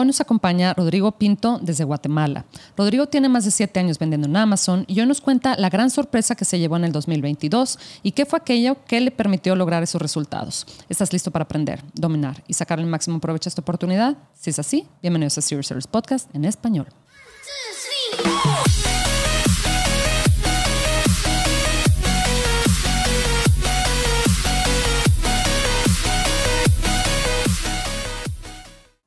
Hoy nos acompaña Rodrigo Pinto desde Guatemala. Rodrigo tiene más de siete años vendiendo en Amazon y hoy nos cuenta la gran sorpresa que se llevó en el 2022 y qué fue aquello que le permitió lograr esos resultados. ¿Estás listo para aprender, dominar y sacar el máximo provecho a esta oportunidad? Si es así, bienvenidos a Serious Service Podcast en español.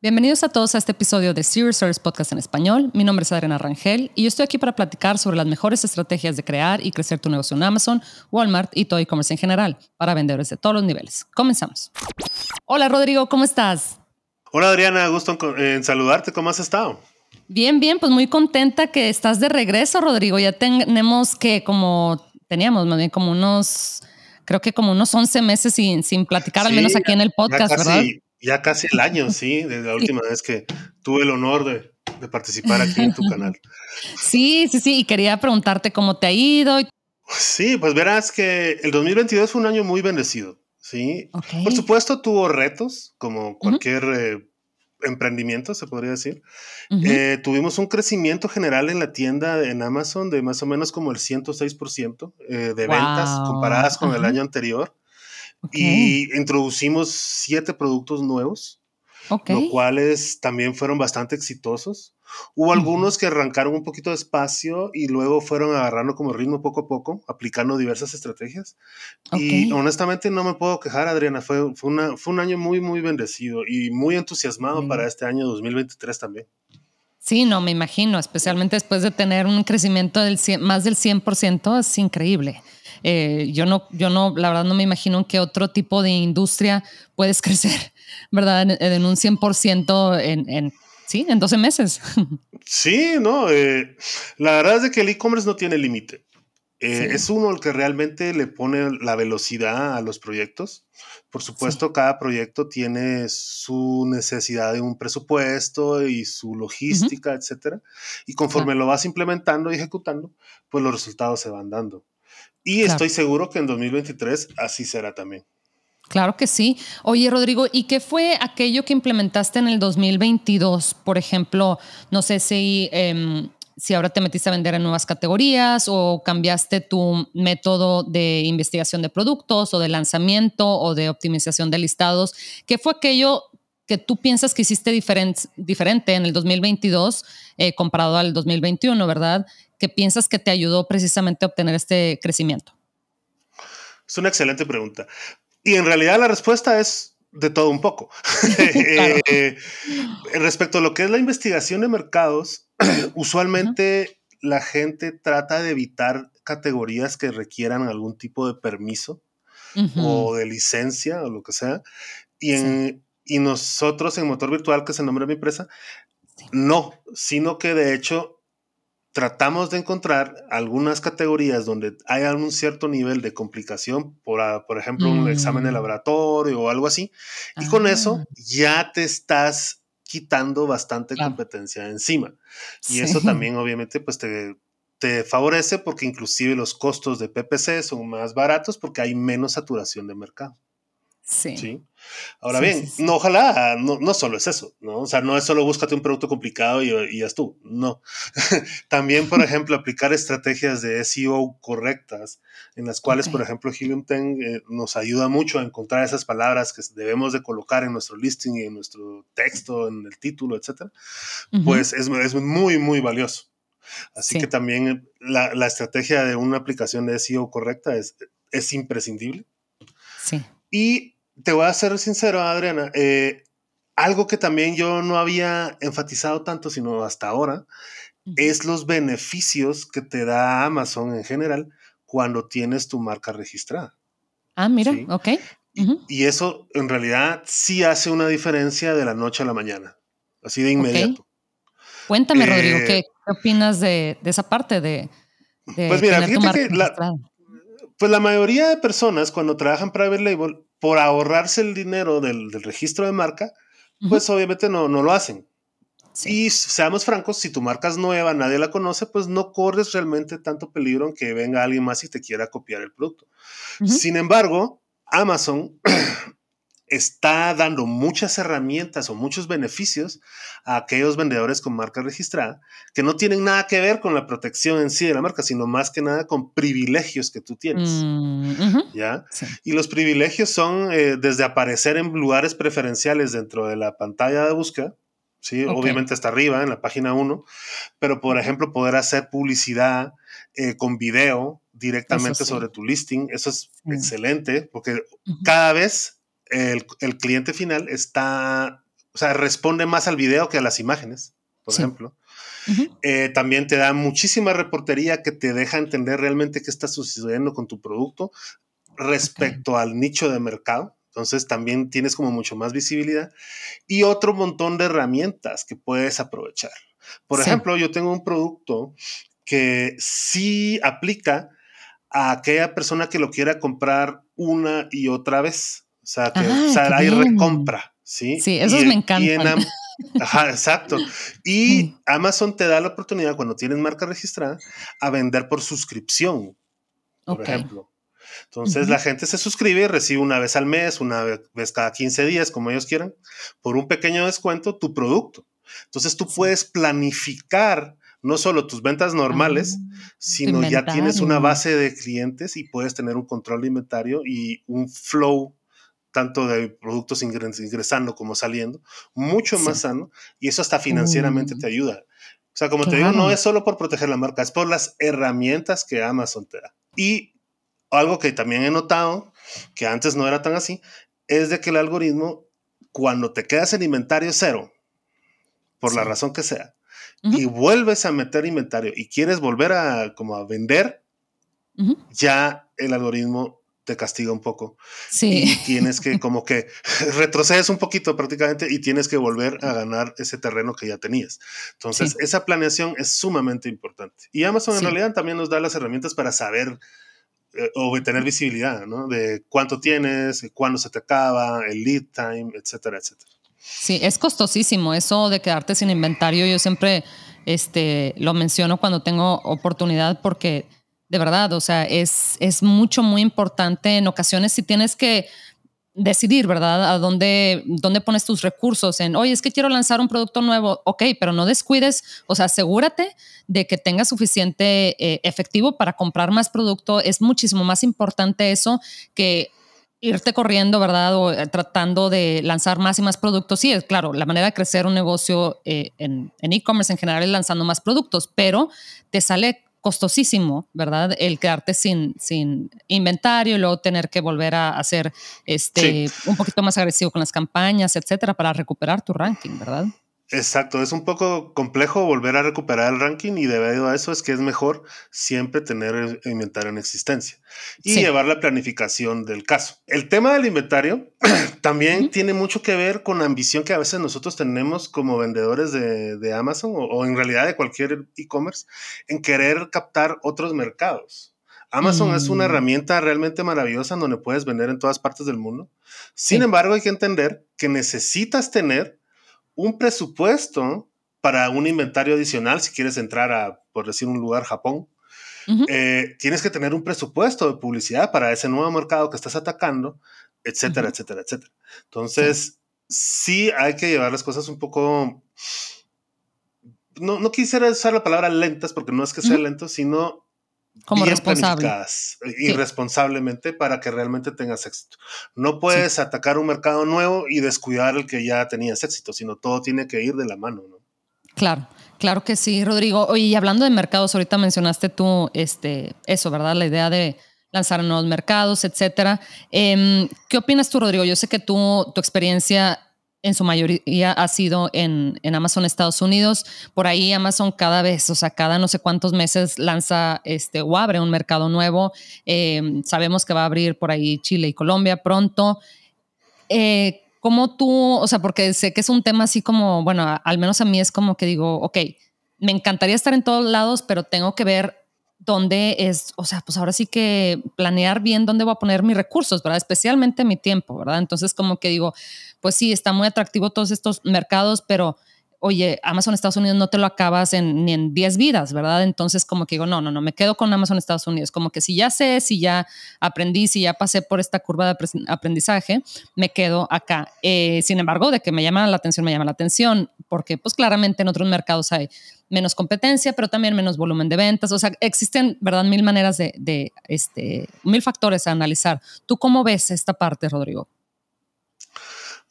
Bienvenidos a todos a este episodio de Serious Service Podcast en español. Mi nombre es Adriana Rangel y yo estoy aquí para platicar sobre las mejores estrategias de crear y crecer tu negocio en Amazon, Walmart y todo e-commerce en general para vendedores de todos los niveles. Comenzamos. Hola Rodrigo, ¿cómo estás? Hola Adriana, gusto en saludarte. ¿Cómo has estado? Bien, bien, pues muy contenta que estás de regreso, Rodrigo. Ya tenemos que como teníamos más bien como unos creo que como unos 11 meses sin, sin platicar, al menos aquí en el podcast, ¿verdad? Ya casi el año, sí, desde la última vez que tuve el honor de, participar aquí en tu canal. Sí, sí, sí, y quería preguntarte cómo te ha ido. Sí, pues verás que el 2022 fue un año muy bendecido, ¿sí? Por supuesto tuvo retos, como cualquier eh, emprendimiento, se podría decir. Eh, tuvimos un crecimiento general en la tienda en Amazon de más o menos como el 106% eh, de ventas comparadas con el año anterior. Y introducimos siete productos nuevos, los cuales también fueron bastante exitosos. Hubo algunos que arrancaron un poquito despacio y luego fueron agarrando como ritmo poco a poco, aplicando diversas estrategias. Y honestamente no me puedo quejar, Adriana. Fue, fue, una, fue un año muy, muy bendecido y muy entusiasmado para este año 2023 también. Sí, no, me imagino, especialmente después de tener un crecimiento del más del 100%, es increíble. Eh, yo no, yo no, la verdad no me imagino en qué otro tipo de industria puedes crecer, ¿verdad? En, un 100% en, en, sí, en 12 meses. Sí, no, eh, la verdad es que el e-commerce no tiene límite. Eh, es uno el que realmente le pone la velocidad a los proyectos. Por supuesto, cada proyecto tiene su necesidad de un presupuesto y su logística, etcétera. Y conforme lo vas implementando y ejecutando, pues los resultados se van dando. Y estoy seguro que en 2023 así será también. Claro que sí. Oye, Rodrigo, ¿y qué fue aquello que implementaste en el 2022? Por ejemplo, no sé si, em, si ahora te metiste a vender en nuevas categorías o cambiaste tu método de investigación de productos o de lanzamiento o de optimización de listados. ¿Qué fue aquello que tú piensas que hiciste diferente en el 2022 eh, comparado al 2021, verdad? Que piensas que te ayudó precisamente a obtener este crecimiento? Es una excelente pregunta. Y en realidad la respuesta es de todo un poco. Eh, respecto a lo que es la investigación de mercados, usualmente la gente trata de evitar categorías que requieran algún tipo de permiso o de licencia o lo que sea. Y, en, y nosotros en Motor Virtual, que es el nombre de mi empresa, no, sino que de hecho tratamos de encontrar algunas categorías donde hay algún cierto nivel de complicación, por, ah, por ejemplo, un examen de mm. laboratorio o algo así, y con eso ah. ya te estás quitando bastante competencia encima. Y eso también obviamente pues te, te favorece porque inclusive los costos de PPC son más baratos porque hay menos saturación de mercado. Sí. Ahora bien, no, ojalá, no, no, solo es eso, ¿no? O sea, no es solo búscate un producto complicado y, y ya tú, no. También, por ejemplo, aplicar estrategias de SEO correctas, en las cuales, por ejemplo, Helium 10 eh, nos ayuda mucho a encontrar esas palabras que debemos de colocar en nuestro listing y en nuestro texto, en el título, etcétera, pues es, es, muy, muy valioso. Así que también la, la, estrategia de una aplicación de SEO correcta es, es imprescindible. Sí. Y te voy a ser sincero, Adriana, eh, algo que también yo no había enfatizado tanto, sino hasta ahora, es los beneficios que te da Amazon en general cuando tienes tu marca registrada. Ah, mira, ok. y, eso en realidad sí hace una diferencia de la noche a la mañana, así de inmediato. Cuéntame, Rodrigo, ¿qué, eh, opinas de, esa parte de, pues mira, fíjate que la, pues la mayoría de personas cuando trabajan private label por ahorrarse el dinero del, registro de marca, pues obviamente no, no lo hacen. Y seamos francos, si tu marca es nueva, nadie la conoce, pues no corres realmente tanto peligro en que venga alguien más y te quiera copiar el producto. Sin embargo, Amazon está dando muchas herramientas o muchos beneficios a aquellos vendedores con marca registrada que no tienen nada que ver con la protección en sí de la marca, sino más que nada con privilegios que tú tienes. Mm, ¿Ya? Y los privilegios son eh, desde aparecer en lugares preferenciales dentro de la pantalla de búsqueda, ¿sí? Obviamente está arriba en la página 1, pero por ejemplo poder hacer publicidad eh, con video directamente sobre tu listing, eso es excelente porque cada vez el, cliente final está, o sea, responde más al video que a las imágenes, por ejemplo. Eh, también te da muchísima reportería que te deja entender realmente qué está sucediendo con tu producto respecto al nicho de mercado. Entonces también tienes como mucho más visibilidad y otro montón de herramientas que puedes aprovechar. Por ejemplo, yo tengo un producto que sí aplica a aquella persona que lo quiera comprar una y otra vez. O sea, que hay recompra, ¿sí? Sí, esos me encantan. Ajá, exacto. Y Amazon te da la oportunidad, cuando tienes marca registrada, a vender por suscripción, por ejemplo. Entonces la gente se suscribe y recibe una vez al mes, una vez cada 15 días, como ellos quieran, por un pequeño descuento tu producto. Entonces tú puedes planificar no solo tus ventas normales, ah, sino ya tienes una base de clientes y puedes tener un control de inventario y un flow tanto de productos ingresando como saliendo, mucho más sano y eso hasta financieramente te mm. ayuda. O sea, como te digo, no es solo por proteger la marca, es por las herramientas que Amazon te da. Y algo que también he notado, que antes no era tan así, es de que el algoritmo, cuando te quedas en inventario cero, por la razón que sea, y vuelves a meter inventario y quieres volver a como a vender, ya el algoritmo te castiga un poco. Sí. Y tienes que como que retrocedes un poquito prácticamente y tienes que volver a ganar ese terreno que ya tenías. Entonces, esa planeación es sumamente importante. Y Amazon en realidad también nos da las herramientas para saber eh, o tener visibilidad, ¿no? De cuánto tienes, cuándo se te acaba, el lead time, etcétera, etcétera. Sí, es costosísimo eso de quedarte sin inventario. Yo siempre este, lo menciono cuando tengo oportunidad porque de verdad, o sea, es, es mucho, muy importante. En ocasiones si tienes que decidir, ¿verdad? A dónde, dónde pones tus recursos en, oye, es que quiero lanzar un producto nuevo, ok, pero no descuides, o sea, asegúrate de que tengas suficiente eh, efectivo para comprar más producto. Es muchísimo más importante eso que irte corriendo, ¿verdad? O eh, tratando de lanzar más y más productos. Sí, es claro, la manera de crecer un negocio eh, en e-commerce en, general es lanzando más productos, pero te sale costosísimo, ¿verdad? El quedarte sin, sin inventario y luego tener que volver a hacer este, un poquito más agresivo con las campañas, etcétera, para recuperar tu ranking, ¿verdad? Exacto, es un poco complejo volver a recuperar el ranking y debido a eso es que es mejor siempre tener inventario en existencia y llevar la planificación del caso. El tema del inventario también tiene mucho que ver con la ambición que a veces nosotros tenemos como vendedores de, Amazon o, en realidad de cualquier e-commerce en querer captar otros mercados. Amazon es una mm. herramienta realmente maravillosa donde puedes vender en todas partes del mundo. Sin embargo, hay que entender que necesitas tener un presupuesto para un inventario adicional, si quieres entrar a, por decir, un lugar Japón, eh, tienes que tener un presupuesto de publicidad para ese nuevo mercado que estás atacando, etcétera, etcétera, etcétera. Entonces, sí. hay que llevar las cosas un poco... No, no quisiera usar la palabra lentas porque no es que sea lento, sino como responsable. irresponsablemente para que realmente tengas éxito. No puedes atacar un mercado nuevo y descuidar el que ya tenías éxito, sino todo tiene que ir de la mano, ¿no? Claro, claro que sí, Rodrigo. Oye, y hablando de mercados, ahorita mencionaste tú este, eso, ¿verdad? La idea de lanzar nuevos mercados, etcétera. Em, ¿Qué opinas tú, Rodrigo? Yo sé que tú, tu experiencia en su mayoría ha sido en, Amazon Estados Unidos. Por ahí Amazon cada vez, o sea, cada no sé cuántos meses lanza este o abre un mercado nuevo. Em, sabemos que va a abrir por ahí Chile y Colombia pronto. Eh, ¿Cómo tú, o sea, porque sé que es un tema así como, bueno, al menos a mí es como que digo, ok, me encantaría estar en todos lados, pero tengo que ver dónde es, o sea, pues ahora sí que planear bien dónde voy a poner mis recursos, ¿verdad? Especialmente mi tiempo, ¿verdad? Entonces como que digo, pues sí, está muy atractivo todos estos mercados, pero oye, Amazon Estados Unidos no te lo acabas en, ni en 10 vidas, ¿verdad? Entonces como que digo, no, no, no, me quedo con Amazon Estados Unidos, como que si ya sé, si ya aprendí, si ya pasé por esta curva de aprendizaje, me quedo acá. Eh, sin embargo, de que me llama la atención, me llama la atención, porque pues claramente en otros mercados hay menos competencia, pero también menos volumen de ventas. O sea, existen, ¿verdad? Mil maneras de, de este, mil factores a analizar. ¿Tú cómo ves esta parte, Rodrigo?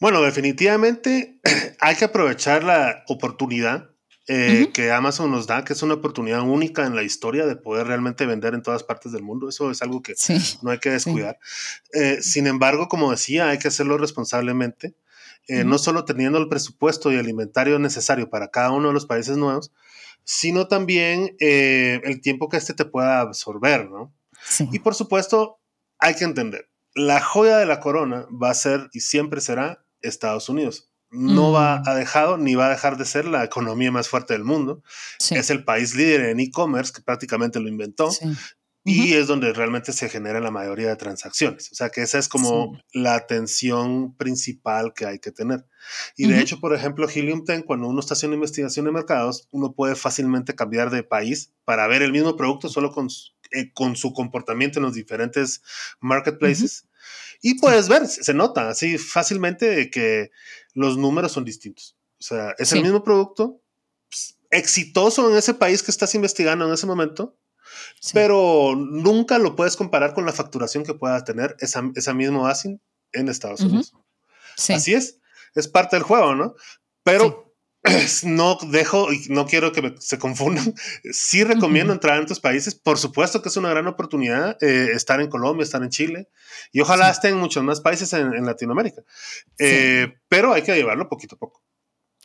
Bueno, definitivamente hay que aprovechar la oportunidad eh, que Amazon nos da, que es una oportunidad única en la historia de poder realmente vender en todas partes del mundo. Eso es algo que no hay que descuidar. Eh, sin embargo, como decía, hay que hacerlo responsablemente, eh, no solo teniendo el presupuesto y el inventario necesario para cada uno de los países nuevos, sino también el tiempo que este te pueda absorber, ¿no? Y por supuesto, hay que entender, la joya de la corona va a ser y siempre será Estados Unidos. No va mm. a dejar ni va a dejar de ser la economía más fuerte del mundo. Es el país líder en e-commerce que prácticamente lo inventó. Y es donde realmente se genera la mayoría de transacciones. O sea que esa es como la atención principal que hay que tener. Y de hecho, por ejemplo, Helium 10, cuando uno está haciendo investigación de mercados, uno puede fácilmente cambiar de país para ver el mismo producto solo con, eh, con su comportamiento en los diferentes marketplaces. Y puedes ver, se nota así fácilmente que los números son distintos. O sea, es el mismo producto, pues, exitoso en ese país que estás investigando en ese momento, pero nunca lo puedes comparar con la facturación que pueda tener esa, esa mismo ASIN en Estados Unidos. Así es, es parte del juego, ¿no? Pero no dejo y no quiero que se confundan. Sí recomiendo entrar en otros países. Por supuesto que es una gran oportunidad eh, estar en Colombia, estar en Chile y ojalá estén en muchos más países en, Latinoamérica. Eh, pero hay que llevarlo poquito a poco.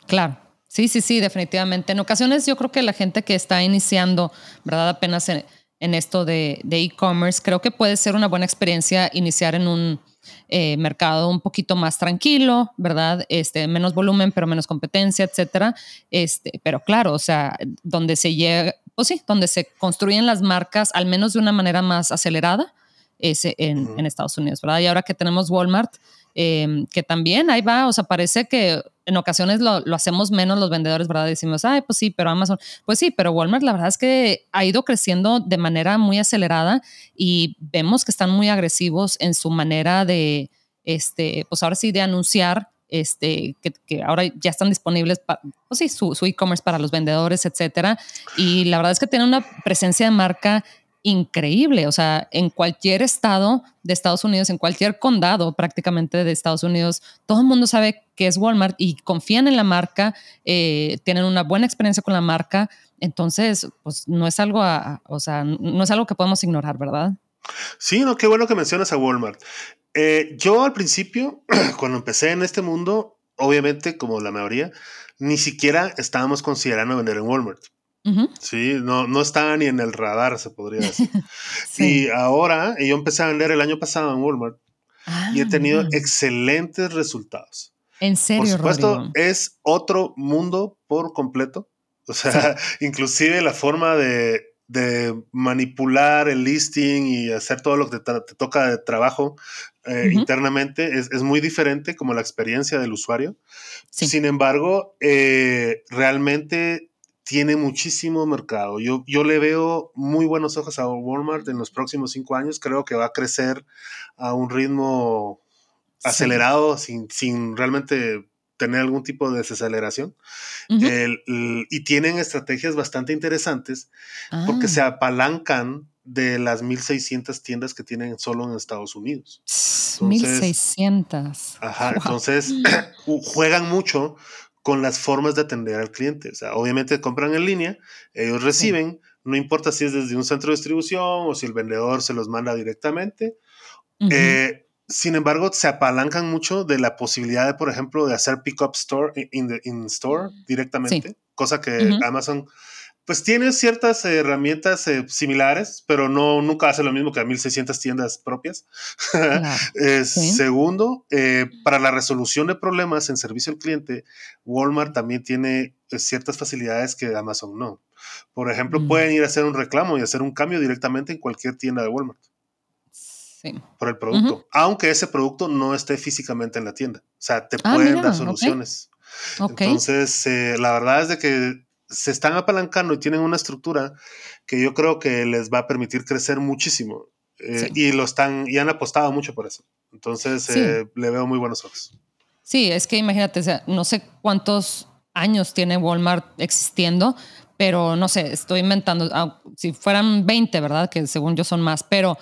Claro. Sí, sí, sí, definitivamente. En ocasiones yo creo que la gente que está iniciando, ¿verdad? Apenas en, en esto de e-commerce, creo que puede ser una buena experiencia iniciar en un eh, mercado un poquito más tranquilo, ¿verdad? Este, menos volumen, pero menos competencia, etcétera. Este, pero claro, o sea, donde se llega, pues sí, donde se construyen las marcas, al menos de una manera más acelerada, es en, en Estados Unidos, ¿verdad? Y ahora que tenemos Walmart, Em, que también ahí va, o sea, parece que en ocasiones lo, hacemos menos los vendedores, ¿verdad? Decimos, ay, pues sí, pero Amazon, pues sí, pero Walmart la verdad es que ha ido creciendo de manera muy acelerada y vemos que están muy agresivos en su manera de, este, pues ahora sí, de anunciar este, que, ahora ya están disponibles, para, pues sí, su e-commerce para los vendedores, etcétera. Y la verdad es que tiene una presencia de marca increíble. O sea, en cualquier estado de Estados Unidos, en cualquier condado prácticamente de Estados Unidos, todo el mundo sabe que es Walmart y confían en la marca, eh, tienen una buena experiencia con la marca. Entonces, pues no es algo, o sea, no es algo que podemos ignorar, ¿verdad? Sí, no, qué bueno que mencionas a Walmart. Eh, yo al principio, cuando empecé en este mundo, obviamente, como la mayoría, ni siquiera estábamos considerando vender en Walmart. Sí, no, no estaba ni en el radar, se podría decir. Y ahora, yo empecé a vender el año pasado en Walmart y he ah, tenido excelentes resultados. En serio, Por supuesto, es otro mundo por completo. O sea, inclusive la forma de, manipular el listing y hacer todo lo que te, toca de trabajo eh, internamente es, muy diferente como la experiencia del usuario. Sin embargo, eh, realmente tiene muchísimo mercado. Yo, yo le veo muy buenos ojos a Walmart en los próximos cinco años. Creo que va a crecer a un ritmo acelerado sin, sin realmente tener algún tipo de desaceleración. y tienen estrategias bastante interesantes porque se ah. apalancan de las 1.600 tiendas que tienen solo en Estados Unidos. 1.600. Ajá, entonces juegan mucho con las formas de atender al cliente. O sea, obviamente compran en línea, ellos reciben, no importa si es desde un centro de distribución o si el vendedor se los manda directamente. Eh, sin embargo, se apalancan mucho de la posibilidad de, por ejemplo, de hacer pick-up store in, store directamente, cosa que Amazon pues tiene ciertas herramientas eh, similares, pero no, nunca hace lo mismo que a 1600 tiendas propias. Segundo, eh, para la resolución de problemas en servicio al cliente, Walmart también tiene eh, ciertas facilidades que Amazon no. Por ejemplo, mm. pueden ir a hacer un reclamo y hacer un cambio directamente en cualquier tienda de Walmart. Por el producto, aunque ese producto no esté físicamente en la tienda. O sea, te ah, pueden dar soluciones. Entonces, eh, la verdad es de que se están apalancando y tienen una estructura que yo creo que les va a permitir crecer muchísimo. Eh, y lo están, y han apostado mucho por eso. Entonces, eh, le veo muy buenos ojos. Sí, es que imagínate, no sé cuántos años tiene Walmart existiendo, pero no sé, estoy inventando, ah, si fueran 20, ¿verdad? Que según yo son más, pero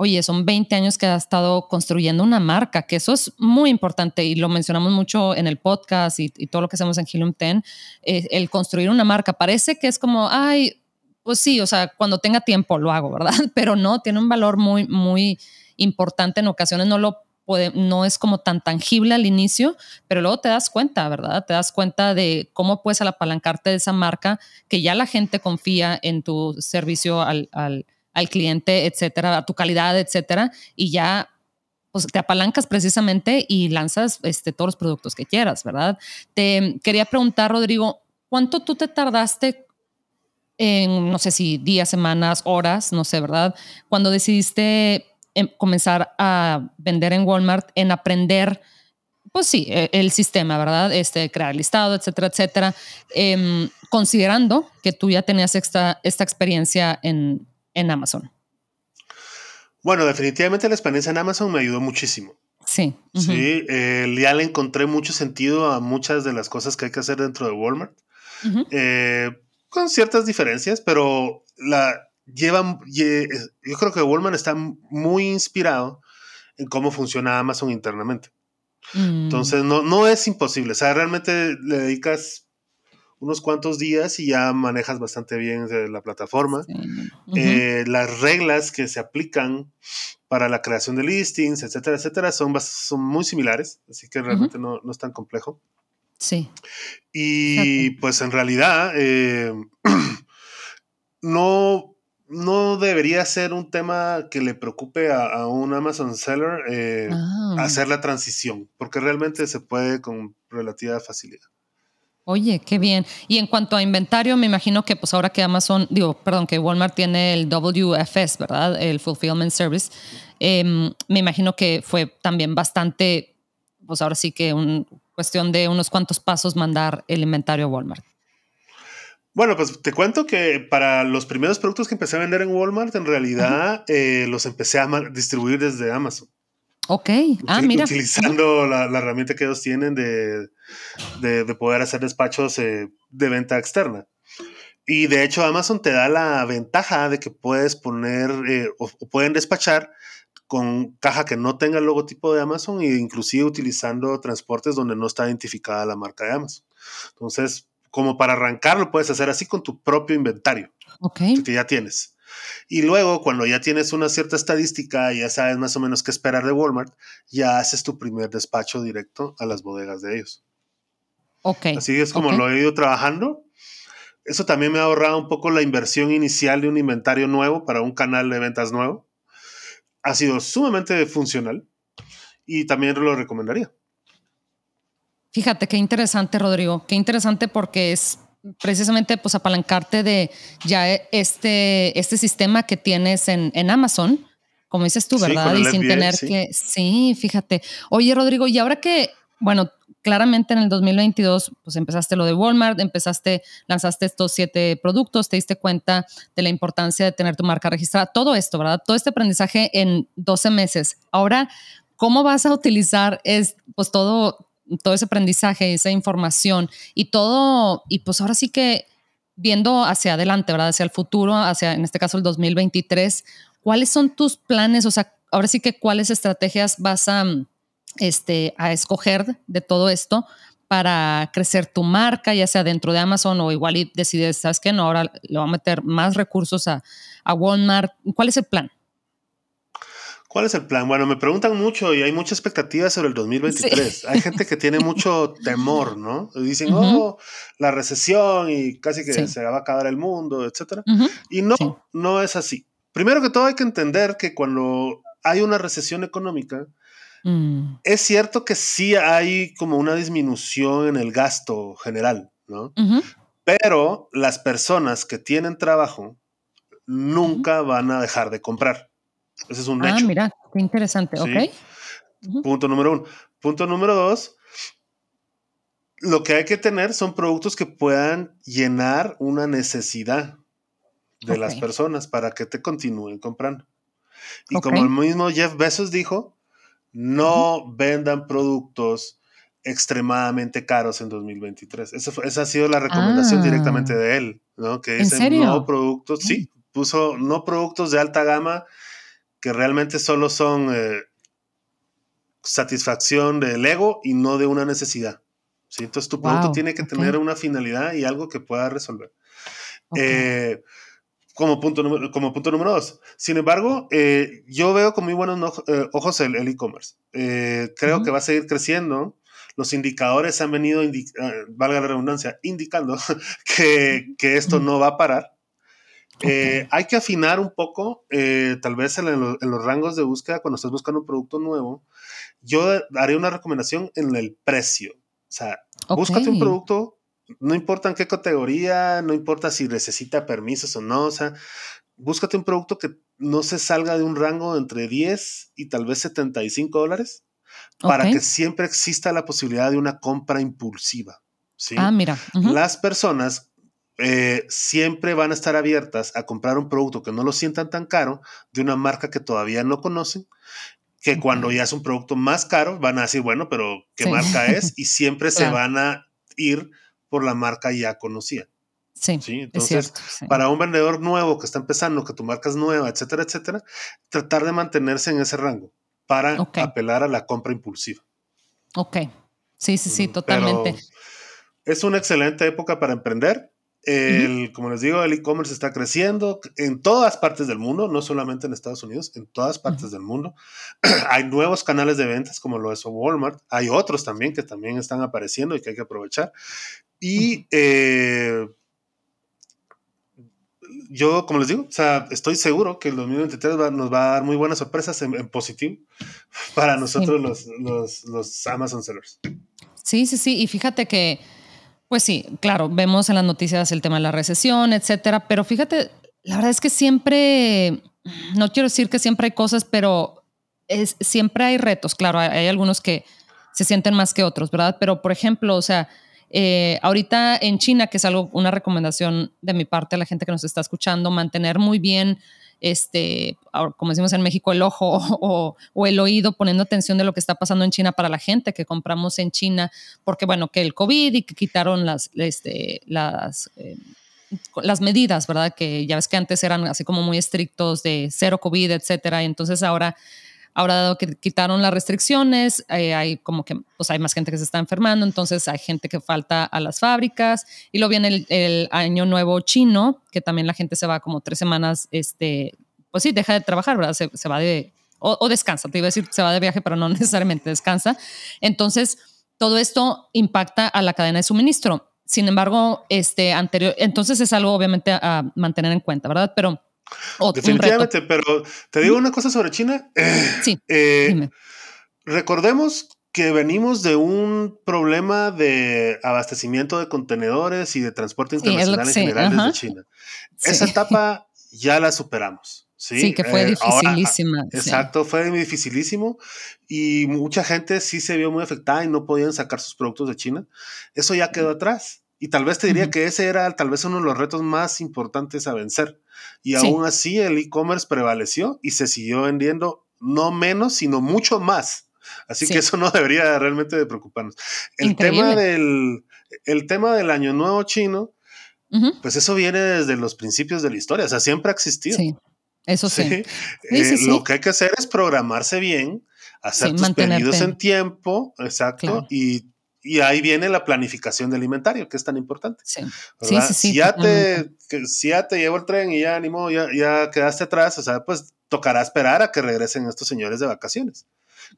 oye, son 20 años que ha estado construyendo una marca, que eso es muy importante y lo mencionamos mucho en el podcast y, todo lo que hacemos en Helium 10, eh, el construir una marca. Parece que es como, ay, pues sí, o sea, cuando tenga tiempo lo hago, ¿verdad? Pero no, tiene un valor muy, muy importante. En ocasiones no lo puede, no es como tan tangible al inicio, pero luego te das cuenta, ¿verdad? Te das cuenta de cómo puedes apalancarte de esa marca que ya la gente confía en tu servicio al, al al cliente, etcétera, a tu calidad, etcétera, y ya pues, te apalancas precisamente y lanzas este, todos los productos que quieras, ¿verdad? Te quería preguntar, Rodrigo, ¿cuánto tú te tardaste en, no sé si días, semanas, horas, no sé, ¿verdad? Cuando decidiste em, comenzar a vender en Walmart, en aprender, pues sí, e, el sistema, ¿verdad? Este, crear listado, etcétera, etcétera, em, considerando que tú ya tenías esta, esta experiencia en, en Amazon? Bueno, definitivamente la experiencia en Amazon me ayudó muchísimo. Sí. Sí, ya le encontré mucho sentido a muchas de las cosas que hay que hacer dentro de Walmart. Eh, con ciertas diferencias, pero la llevan. Yo creo que Walmart está muy inspirado en cómo funciona Amazon internamente. Mm. Entonces, no, no es imposible. O sea, realmente le dedicas unos cuantos días y ya manejas bastante bien la plataforma. Eh, las reglas que se aplican para la creación de listings, etcétera, etcétera, son, son muy similares, así que realmente no, es tan complejo. Sí. Y pues en realidad eh, no, no debería ser un tema que le preocupe a, un Amazon seller eh, ah. hacer la transición, porque realmente se puede con relativa facilidad. Oye, qué bien. Y en cuanto a inventario, me imagino que pues ahora que Amazon, digo, perdón, que Walmart tiene el WFS, ¿verdad? El Fulfillment Service, em, me imagino que fue también bastante, pues ahora sí que un cuestión de unos cuantos pasos mandar el inventario a Walmart. Bueno, pues te cuento que para los primeros productos que empecé a vender en Walmart, en realidad eh, los empecé a distribuir desde Amazon. Ok, ah, mira. Utilizando la, herramienta que ellos tienen de, poder hacer despachos eh, de venta externa. Y de hecho Amazon te da la ventaja de que puedes poner eh, o, pueden despachar con caja que no tenga el logotipo de Amazon e inclusive utilizando transportes donde no está identificada la marca de Amazon. Entonces, como para arrancarlo, puedes hacer así con tu propio inventario que ya tienes. Y luego, cuando ya tienes una cierta estadística y ya sabes más o menos qué esperar de Walmart, ya haces tu primer despacho directo a las bodegas de ellos. Ok. Así es como lo he ido trabajando. Eso también me ha ahorrado un poco la inversión inicial de un inventario nuevo para un canal de ventas nuevo. Ha sido sumamente funcional y también lo recomendaría. Fíjate qué interesante, Rodrigo. Qué interesante porque es precisamente pues apalancarte de ya este, este sistema que tienes en, en Amazon, como dices tú, ¿verdad? y sin tener que, sí, fíjate. Oye, Rodrigo, y ahora que, bueno, claramente en el 2022, pues empezaste lo de Walmart, empezaste, lanzaste estos siete productos, te diste cuenta de la importancia de tener tu marca registrada, todo esto, ¿verdad? Todo este aprendizaje en 12 meses. Ahora, ¿cómo vas a utilizar es, pues todo, todo ese aprendizaje, esa información y todo, y pues ahora sí que viendo hacia adelante, ¿verdad? Hacia el futuro, hacia, en este caso, el 2023, ¿cuáles son tus planes? O sea, ahora sí que cuáles estrategias vas a, este, a escoger de todo esto para crecer tu marca, ya sea dentro de Amazon o igual y decides, ¿sabes qué? No, ahora le voy a meter más recursos a, a Walmart. ¿Cuál es el plan? ¿Cuál es el plan? Bueno, me preguntan mucho y hay mucha expectativa sobre el 2023. Hay gente que tiene mucho temor, ¿no? Dicen, oh, la recesión y casi que se va a acabar el mundo, etc. Y no, no es así. Primero que todo hay que entender que cuando hay una recesión económica, mm. es cierto que sí hay como una disminución en el gasto general, ¿no? Pero las personas que tienen trabajo nunca van a dejar de comprar. Ese es un ah, mira, qué interesante, ok. Punto número uno. Punto número dos, lo que hay que tener son productos que puedan llenar una necesidad de las personas para que te continúen comprando. Y como el mismo Jeff Bezos dijo, no vendan productos extremadamente caros en 2023. esa ha sido la recomendación directamente ah. de él, ¿no? Que dicen no productos, sí, puso no productos de alta gama que realmente solo son eh, satisfacción del ego y no de una necesidad. ¿sí? Entonces tu producto tiene que tener una finalidad y algo que pueda resolver. Eh, como, punto número, como punto número dos. Sin embargo, eh, yo veo con muy buenos eh, ojos el e-commerce. creo que va a seguir creciendo. Los indicadores han venido, valga la redundancia, indicando que, que esto no va a parar. Hay que afinar un poco, tal vez en, en, los rangos de búsqueda, cuando estás buscando un producto nuevo, yo haré una recomendación en el precio. O sea, búscate un producto, no importa en qué categoría, no importa si necesita permisos o no, o sea, búscate un producto que no se salga de un rango entre 10 y tal vez 75 dólares para que siempre exista la posibilidad de una compra impulsiva. ¿sí? Ah, mira. Las personas eh, siempre van a estar abiertas a comprar un producto que no lo sientan tan caro de una marca que todavía no conocen que cuando ya es un producto más caro van a decir, bueno, pero ¿qué marca es? Y siempre se van a ir por la marca ya conocida. Sí, Entonces, para un vendedor nuevo que está empezando, que tu marca es nueva, etcétera, etcétera, tratar de mantenerse en ese rango para apelar a la compra impulsiva. Ok, sí, sí, sí, totalmente. es una excelente época para emprender. El, Como les digo, el e-commerce está creciendo en todas partes del mundo, no solamente en Estados Unidos, en todas partes del mundo. hay nuevos canales de ventas como lo es Walmart, hay otros también que también están apareciendo y que hay que aprovechar. Y eh, yo, como les digo, o sea, estoy seguro que el 2023 nos va a dar muy buenas sorpresas en, positivo para nosotros los, los, los Amazon sellers. Sí, sí, sí. Y fíjate que pues sí, claro, vemos en las noticias el tema de la recesión, etcétera, pero fíjate, la verdad es que siempre, no quiero decir que siempre hay cosas, pero es, siempre hay retos, claro, hay, algunos que se sienten más que otros, ¿verdad? Pero, por ejemplo, o sea, eh, ahorita en China, que es algo, una recomendación de mi parte a la gente que nos está escuchando, mantener muy bien este, como decimos en México, el ojo o, el oído poniendo atención de lo que está pasando en China para la gente que compramos en China, porque bueno, que el COVID y que quitaron las, este, las, eh, las medidas, ¿verdad? Que ya ves que antes eran así como muy estrictos de cero COVID, etcétera, entonces ahora Ahora, dado que quitaron las restricciones, eh, hay como que pues hay más gente que se está enfermando, entonces hay gente que falta a las fábricas. Y luego viene el, año nuevo chino, que también la gente se va como tres semanas, este, pues sí, deja de trabajar, ¿verdad? Se, va de, o, descansa, te iba a decir, se va de viaje, pero no necesariamente descansa. Entonces, todo esto impacta a la cadena de suministro. Sin embargo, este anterior, entonces es algo obviamente a mantener en cuenta, ¿verdad? Pero Definitivamente, pero te digo una cosa sobre China. sí. Eh, recordemos que venimos de un problema de abastecimiento de contenedores y de transporte internacional en general desde China. Esa etapa ya la superamos. Sí, que fue eh, dificilísima. exacto, fue dificilísimo y mucha gente sí se vio muy afectada y no podían sacar sus productos de China. Eso ya quedó atrás. Y tal vez te diría que ese era tal vez uno de los retos más importantes a vencer. Y aún así el e-commerce prevaleció y se siguió vendiendo no menos, sino mucho más. Así que eso no debería realmente de preocuparnos. El tema, del, el tema del Año Nuevo chino, pues eso viene desde los principios de la historia, o sea, siempre ha existido. Sí, eso sí. Eh, lo que hay que hacer es programarse bien, hacer tus pedidos en tiempo, exacto, y y ahí viene la planificación de alimentario, que es tan importante. Sí, sí, sí, Si, ya te, si ya te llevo el tren y ya animó, ya, ya quedaste atrás, o sea, pues tocará esperar a que regresen estos señores de vacaciones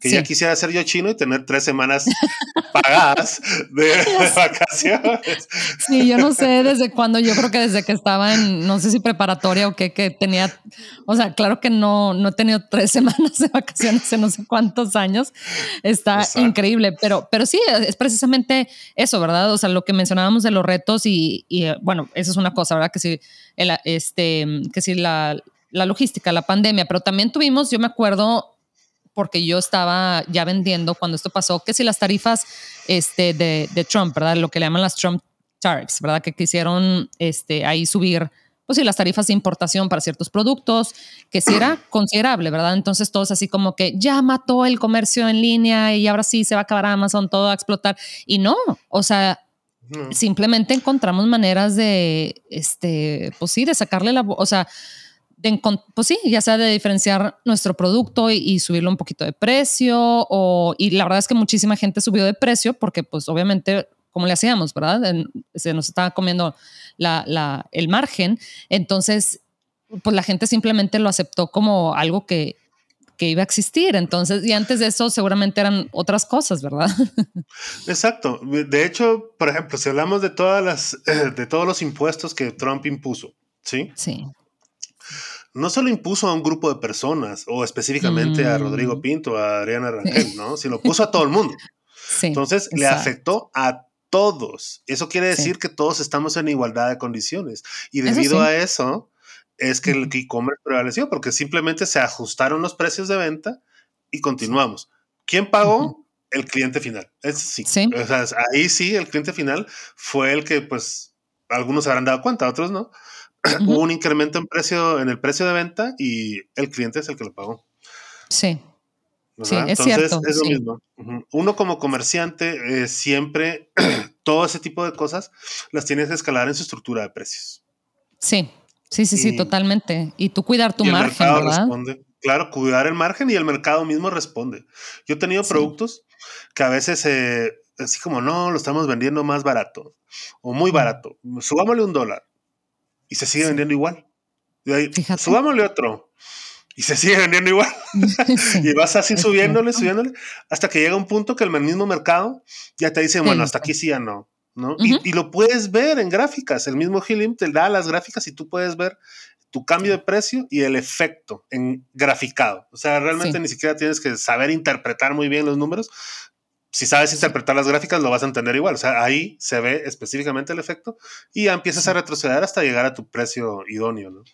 que ya quisiera ser yo chino y tener tres semanas pagadas de, vacaciones. Sí, yo no sé desde cuándo, yo creo que desde que estaba en, no sé si preparatoria o qué, que tenía, o sea, claro que no, no he tenido tres semanas de vacaciones en no sé cuántos años, está increíble, pero, pero sí, es precisamente eso, ¿verdad? O sea, lo que mencionábamos de los retos y, y bueno, eso es una cosa, ¿verdad? Que si, el, este, que si la, la logística, la pandemia, pero también tuvimos, yo me acuerdo, porque yo estaba ya vendiendo cuando esto pasó, que si las tarifas este, de, de Trump, ¿verdad? Lo que le llaman las Trump tariffs, ¿verdad? Que quisieron este, ahí subir pues sí, las tarifas de importación para ciertos productos, que sí era considerable, ¿verdad? Entonces todos así como que ya mató el comercio en línea y ahora sí se va a acabar Amazon, todo a explotar. Y no, o sea, simplemente encontramos maneras de, este, pues sí, de sacarle la, o sea, de, pues sí, ya sea de diferenciar nuestro producto y, y, subirlo un poquito de precio o, y la verdad es que muchísima gente subió de precio porque pues obviamente como le hacíamos, ¿verdad? se nos estaba comiendo la, el margen. Entonces, pues la gente simplemente lo aceptó como algo que, que iba a existir. Entonces, y antes de eso seguramente eran otras cosas, ¿verdad? Exacto. De hecho, por ejemplo, si hablamos de todas las, de todos los impuestos que Trump impuso, ¿sí? Sí. No solo impuso a un grupo de personas, o específicamente a Rodrigo mm. Pinto, a Adriana Rangel, ¿no? Sino puso a todo el mundo. Sí, Entonces, le afectó a todos. Eso quiere decir que todos estamos en igualdad de condiciones. Y debido a eso es que el e-commerce prevaleció, porque simplemente se ajustaron los precios de venta y continuamos. ¿Quién pagó? El cliente final. Es, sí. ahí sí, el cliente final fue el que, pues, algunos se habrán dado cuenta, otros no. Hubo un incremento en precio, en el precio de venta y el cliente es el que lo pagó. Sí. Sí, es Entonces, cierto. Es lo mismo. Uno como comerciante, eh, siempre todo ese tipo de cosas las tienes que escalar en su estructura de precios. Sí, sí, sí, sí, totalmente. Y tú cuidar tu margen, ¿verdad? Claro, cuidar el margen y el mercado mismo responde. Yo he tenido productos que a veces, eh, así como, no, lo estamos vendiendo más barato o muy barato, subámosle un dólar y se sigue vendiendo igual. Subámosle otro y se sigue vendiendo igual. y vas así subiéndole, subiéndole, hasta que llega un punto que el mismo mercado ya te dice, bueno, hasta aquí sí ya no. ¿no? y, lo puedes ver en gráficas. El mismo Healim te da las gráficas y tú puedes ver tu cambio de precio y el efecto en graficado. O sea, realmente ni siquiera tienes que saber interpretar muy bien los números. Si sabes interpretar las gráficas, lo vas a entender igual. O sea, ahí se ve específicamente el efecto y ya empiezas a retroceder hasta llegar a tu precio idóneo. ¿no?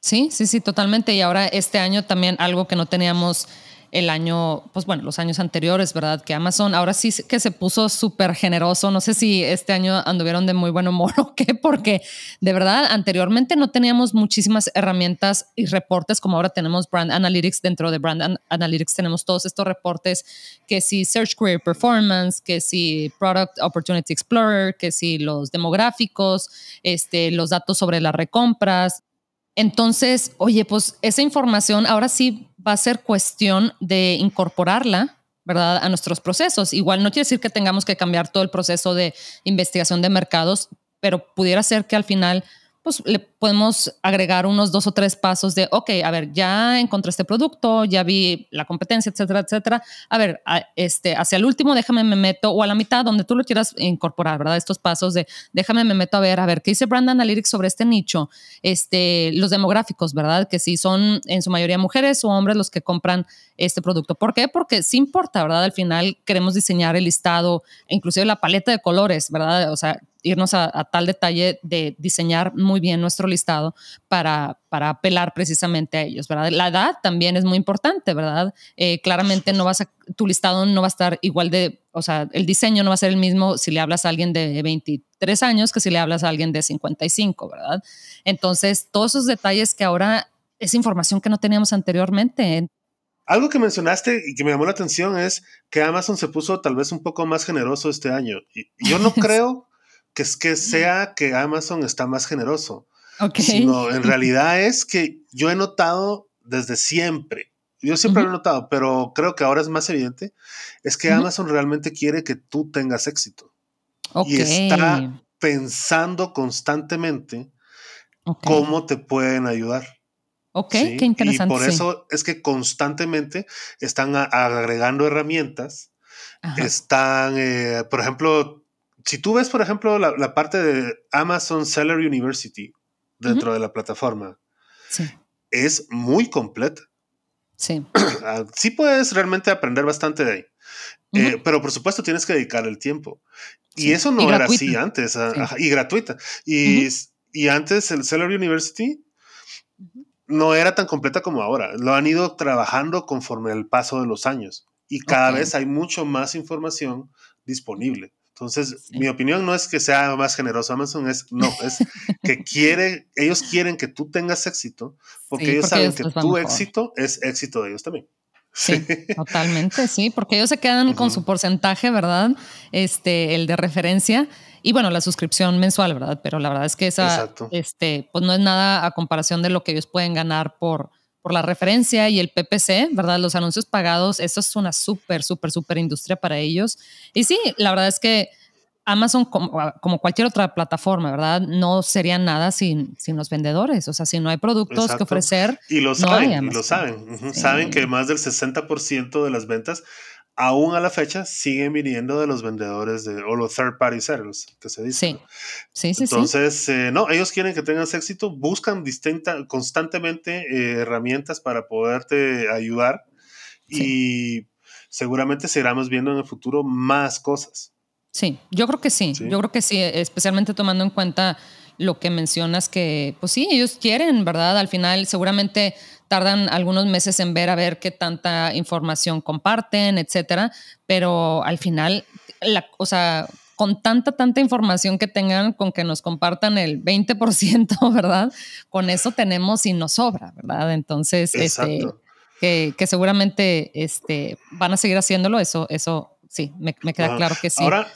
Sí, sí, sí, totalmente. Y ahora este año también algo que no teníamos el año, pues bueno, los años anteriores, ¿verdad? Que Amazon ahora sí que se puso súper generoso. No sé si este año anduvieron de muy buen humor o qué, porque de verdad anteriormente no teníamos muchísimas herramientas y reportes como ahora tenemos Brand Analytics. Dentro de Brand Analytics tenemos todos estos reportes que si Search Query Performance, que si Product Opportunity Explorer, que si los demográficos, este, los datos sobre las recompras, entonces, oye, pues esa información ahora sí va a ser cuestión de incorporarla, ¿verdad? A nuestros procesos. Igual no quiere decir que tengamos que cambiar todo el proceso de investigación de mercados, pero pudiera ser que al final pues le podemos agregar unos dos o tres pasos de, ok, a ver, ya encontré este producto, ya vi la competencia, etcétera, etcétera. A ver, este, hacia el último déjame me meto, o a la mitad, donde tú lo quieras incorporar, ¿verdad? Estos pasos de déjame me meto a ver, a ver, ¿qué dice Brand Analytics sobre este nicho? Este, los demográficos, ¿verdad? Que si son en su mayoría mujeres o hombres los que compran este producto. ¿Por qué? Porque sí importa, ¿verdad? Al final queremos diseñar el listado, inclusive la paleta de colores, ¿verdad? O sea, irnos a, tal detalle de diseñar muy bien nuestro listado para, para apelar precisamente a ellos, ¿verdad? La edad también es muy importante, ¿verdad? Eh, claramente no vas a, tu listado no va a estar igual de, o sea, el diseño no va a ser el mismo si le hablas a alguien de 23 años que si le hablas a alguien de 55, ¿verdad? Entonces, todos esos detalles que ahora es información que no teníamos anteriormente. Algo que mencionaste y que me llamó la atención es que Amazon se puso tal vez un poco más generoso este año. Y yo no creo que es que sea que Amazon está más generoso. Sino en realidad es que yo he notado desde siempre, yo siempre lo he notado, pero creo que ahora es más evidente, es que Amazon realmente quiere que tú tengas éxito. Y está pensando constantemente cómo te pueden ayudar. Ok, qué interesante. Y por eso es que constantemente están agregando herramientas. Están, eh, por ejemplo, si tú ves, por ejemplo, la, parte de Amazon Seller University dentro de la plataforma, es muy completa. Sí. Ah, sí puedes realmente aprender bastante de ahí. Eh, pero por supuesto tienes que dedicar el tiempo. Y eso no era así antes. Ah, y gratuita. Y, y, antes el Seller University no era tan completa como ahora. Lo han ido trabajando conforme al paso de los años y cada vez hay mucho más información disponible. Entonces, mi opinión no es que sea más generoso Amazon, es no, es que quiere, ellos quieren que tú tengas éxito porque ellos saben que tu éxito es éxito de ellos también. Sí, totalmente, sí, porque ellos se quedan con su porcentaje, ¿verdad? Este, el de referencia y bueno, la suscripción mensual, ¿verdad? Pero la verdad es que esa, este, pues no es nada a comparación de lo que ellos pueden ganar por, por la referencia y el PPC, ¿verdad? Los anuncios pagados, eso es una súper, súper, súper industria para ellos. Y sí, la verdad es que Amazon, como, cualquier otra plataforma, ¿verdad? No sería nada sin, sin los vendedores. O sea, si no hay productos que ofrecer. Y lo saben, y lo saben. Saben que más del 60% de las ventas, aún a la fecha, siguen viniendo de los vendedores de, o los third party sellers, que se dice. Sí, sí, sí. Entonces, eh, no, ellos quieren que tengas éxito, buscan distinta, constantemente eh, herramientas para poderte ayudar y seguramente seguiremos viendo en el futuro más cosas. Sí, yo creo que sí. Yo creo que sí, especialmente tomando en cuenta lo que mencionas que, pues sí, ellos quieren, ¿verdad? Al final seguramente tardan algunos meses en ver a ver qué tanta información comparten, etcétera, pero al final, la, o sea, con tanta, tanta información que tengan, con que nos compartan el 20%, ¿verdad? Con eso tenemos y nos sobra, ¿verdad? Entonces, este, que, que, seguramente este, van a seguir haciéndolo, eso, eso sí, me, queda claro que sí. Ahora,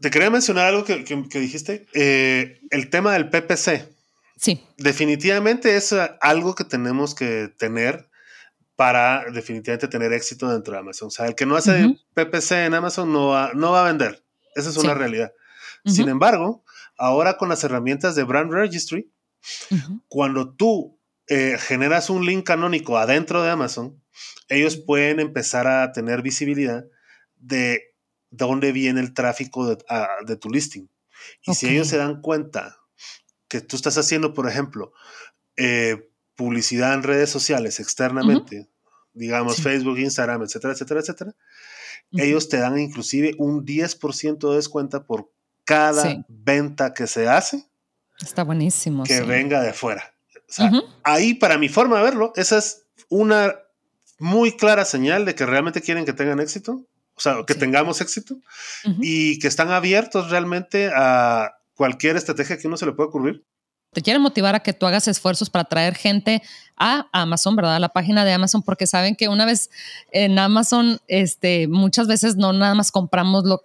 te quería mencionar algo que, dijiste, eh, el tema del PPC. Sí. Definitivamente es algo que tenemos que tener para definitivamente tener éxito dentro de Amazon. O sea, el que no hace PPC en Amazon no va, no va a vender. Esa es una realidad. Sin embargo, ahora con las herramientas de Brand Registry, cuando tú eh, generas un link canónico adentro de Amazon, ellos pueden empezar a tener visibilidad de dónde viene el tráfico de, ah, tu listing. Y si ellos se dan cuenta que tú estás haciendo, por ejemplo, eh, publicidad en redes sociales externamente, digamos Facebook, Instagram, etcétera, etcétera, etcétera, ellos te dan inclusive un 10% de descuento por cada venta que se hace. Está buenísimo. Que venga de fuera. Ahí, para mi forma de verlo, esa es una muy clara señal de que realmente quieren que tengan éxito o sea, que tengamos éxito y que están abiertos realmente a cualquier estrategia que uno se le pueda ocurrir. Te quieren motivar a que tú hagas esfuerzos para traer gente a Amazon, ¿verdad? A la página de Amazon, porque saben que una vez en Amazon, este, muchas veces no nada más compramos lo,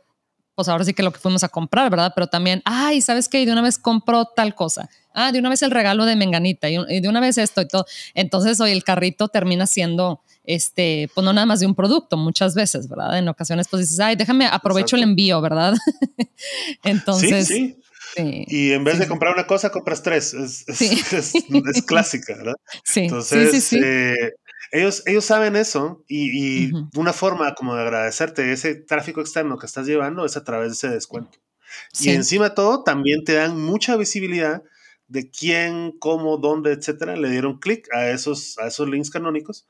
pues ahora sí que lo que fuimos a comprar, ¿verdad? Pero también, ay, ¿sabes qué? de una vez compró tal cosa. Ah, de una vez el regalo de Menganita y, de una vez esto y todo. Entonces hoy el carrito termina siendo este, pues no nada más de un producto, muchas veces, ¿verdad? En ocasiones pues dices, ay, déjame, aprovecho el envío, ¿verdad? Entonces... Sí, sí. Y en vez de comprar una cosa, compras tres. Es, es, clásica, ¿verdad? Sí. Entonces, eh, ellos, ellos saben eso y, una forma como de agradecerte ese tráfico externo que estás llevando es a través de ese descuento. Y encima de todo, también te dan mucha visibilidad de quién, cómo, dónde, etcétera, le dieron clic a esos, a esos links canónicos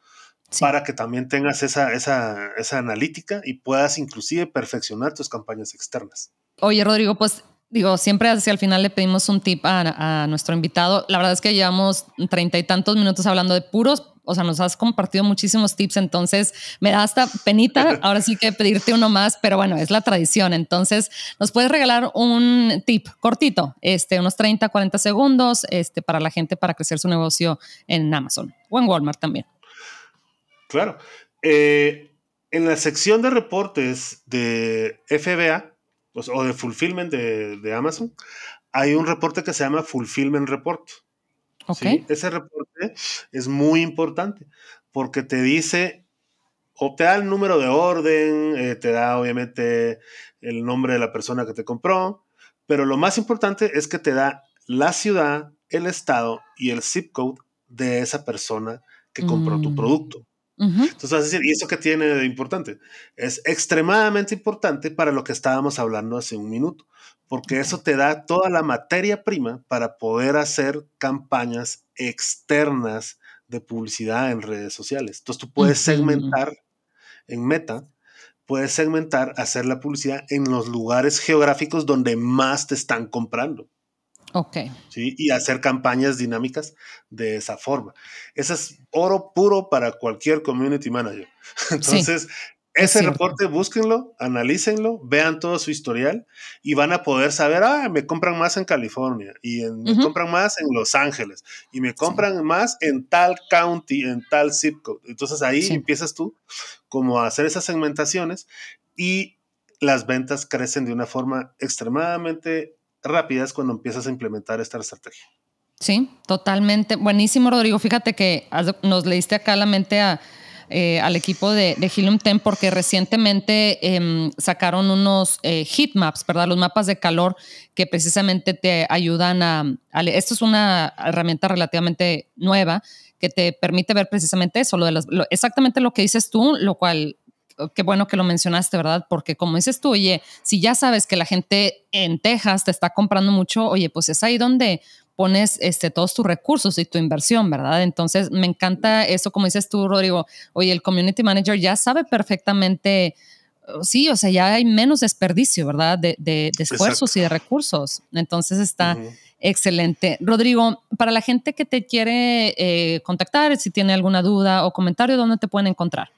para que también tengas esa, esa, esa analítica y puedas inclusive perfeccionar tus campañas externas. Oye, Rodrigo, pues digo, siempre hacia el final le pedimos un tip a, a, nuestro invitado. La verdad es que llevamos treinta y tantos minutos hablando de puros, o sea, nos has compartido muchísimos tips, entonces me da hasta penita ahora sí que pedirte uno más, pero bueno, es la tradición. Entonces, nos puedes regalar un tip cortito, este, unos 30, 40 segundos, este, para la gente para crecer su negocio en Amazon o en Walmart también. Claro. Eh, en la sección de reportes de FBA pues, o de fulfillment de, Amazon, hay un reporte que se llama Fulfillment Report. Okay. Ese reporte es muy importante porque te dice o te da el número de orden, eh, te da obviamente el nombre de la persona que te compró, pero lo más importante es que te da la ciudad, el estado y el zip code de esa persona que compró tu Entonces vas a decir, ¿y eso qué tiene de importante? Es extremadamente importante para lo que estábamos hablando hace un minuto, porque eso te da toda la materia prima para poder hacer campañas externas de publicidad en redes sociales. Entonces tú puedes segmentar en Meta, puedes segmentar, hacer la publicidad en los lugares geográficos donde más te están comprando. Ok. ¿sí? Y hacer campañas dinámicas de esa forma. Ese es oro puro para cualquier community manager. Entonces, ese reporte, búsquenlo, analícenlo, vean todo su historial y van a poder saber, ah, me compran más en California y me compran más en Los Ángeles y me compran más en tal county, en tal zip code. Entonces ahí empiezas tú como a hacer esas segmentaciones y las ventas crecen de una forma extremadamente rápida cuando empiezas a implementar esta estrategia. Sí, totalmente. Buenísimo, Rodrigo. Fíjate que nos leíste acá la mente a eh, al equipo de, de, Helium 10 porque recientemente em, sacaron unos eh, heat maps, ¿verdad? Los mapas de calor que precisamente te ayudan a, esto es una herramienta relativamente nueva que te permite ver precisamente eso, lo de exactamente lo que dices tú, lo cual qué bueno que lo mencionaste, ¿verdad? Porque como dices tú, oye, si ya sabes que la gente en Texas te está comprando mucho, oye, pues es ahí donde pones este, todos tus recursos y tu inversión, ¿verdad? Entonces, me encanta eso, como dices tú, Rodrigo, oye, el community manager ya sabe perfectamente, sí, o sea, ya hay menos desperdicio, ¿verdad? De, esfuerzos y de recursos. Entonces, está... Excelente. Rodrigo, para la gente que te quiere eh, contactar, si tiene alguna duda o comentario, ¿dónde te pueden encontrar?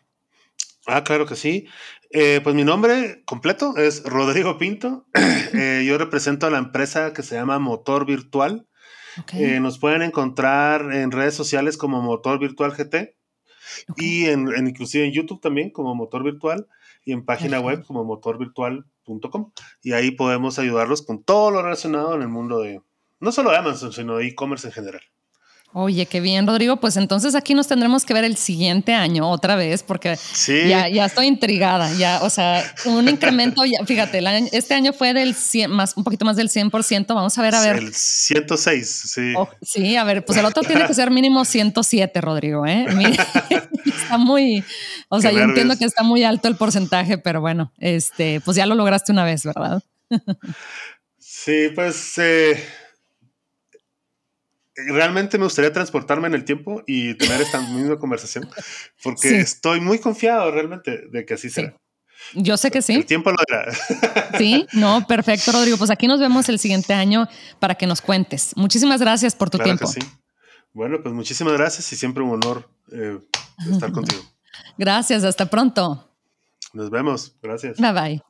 Ah, claro que sí. Eh, pues mi nombre completo es Rodrigo Pinto. Eh, yo represento a la empresa que se llama Motor Virtual. Eh, nos pueden encontrar en redes sociales como Motor Virtual GT y en, inclusive en YouTube también como Motor Virtual y en página web como motorvirtual.com. Y ahí podemos ayudarlos con todo lo relacionado en el mundo de, no solo de Amazon, sino de e-commerce en general. Oye, qué bien, Rodrigo. Pues entonces aquí nos tendremos que ver el siguiente año otra vez, porque ya, ya estoy intrigada. Ya, o sea, un incremento, ya, fíjate, este año fue del 100, más, un poquito más del 100%. Vamos a ver, a ver. El 106, sí. Oh, sí, a ver, pues el otro tiene que ser mínimo 107, Rodrigo, ¿eh? está muy, o sea, yo entiendo que está muy alto el porcentaje, pero bueno, este, pues ya lo lograste una vez, ¿verdad? sí, pues. Eh realmente me gustaría transportarme en el tiempo y tener esta misma conversación, porque estoy muy confiado realmente de que así será. Yo sé que sí. El tiempo lo hará. Sí, no, perfecto, Rodrigo. Pues aquí nos vemos el siguiente año para que nos cuentes. Muchísimas gracias por tu tiempo. sí. Bueno, pues muchísimas gracias y siempre un honor eh, estar contigo. Gracias, hasta pronto. Nos vemos. Gracias. Bye bye.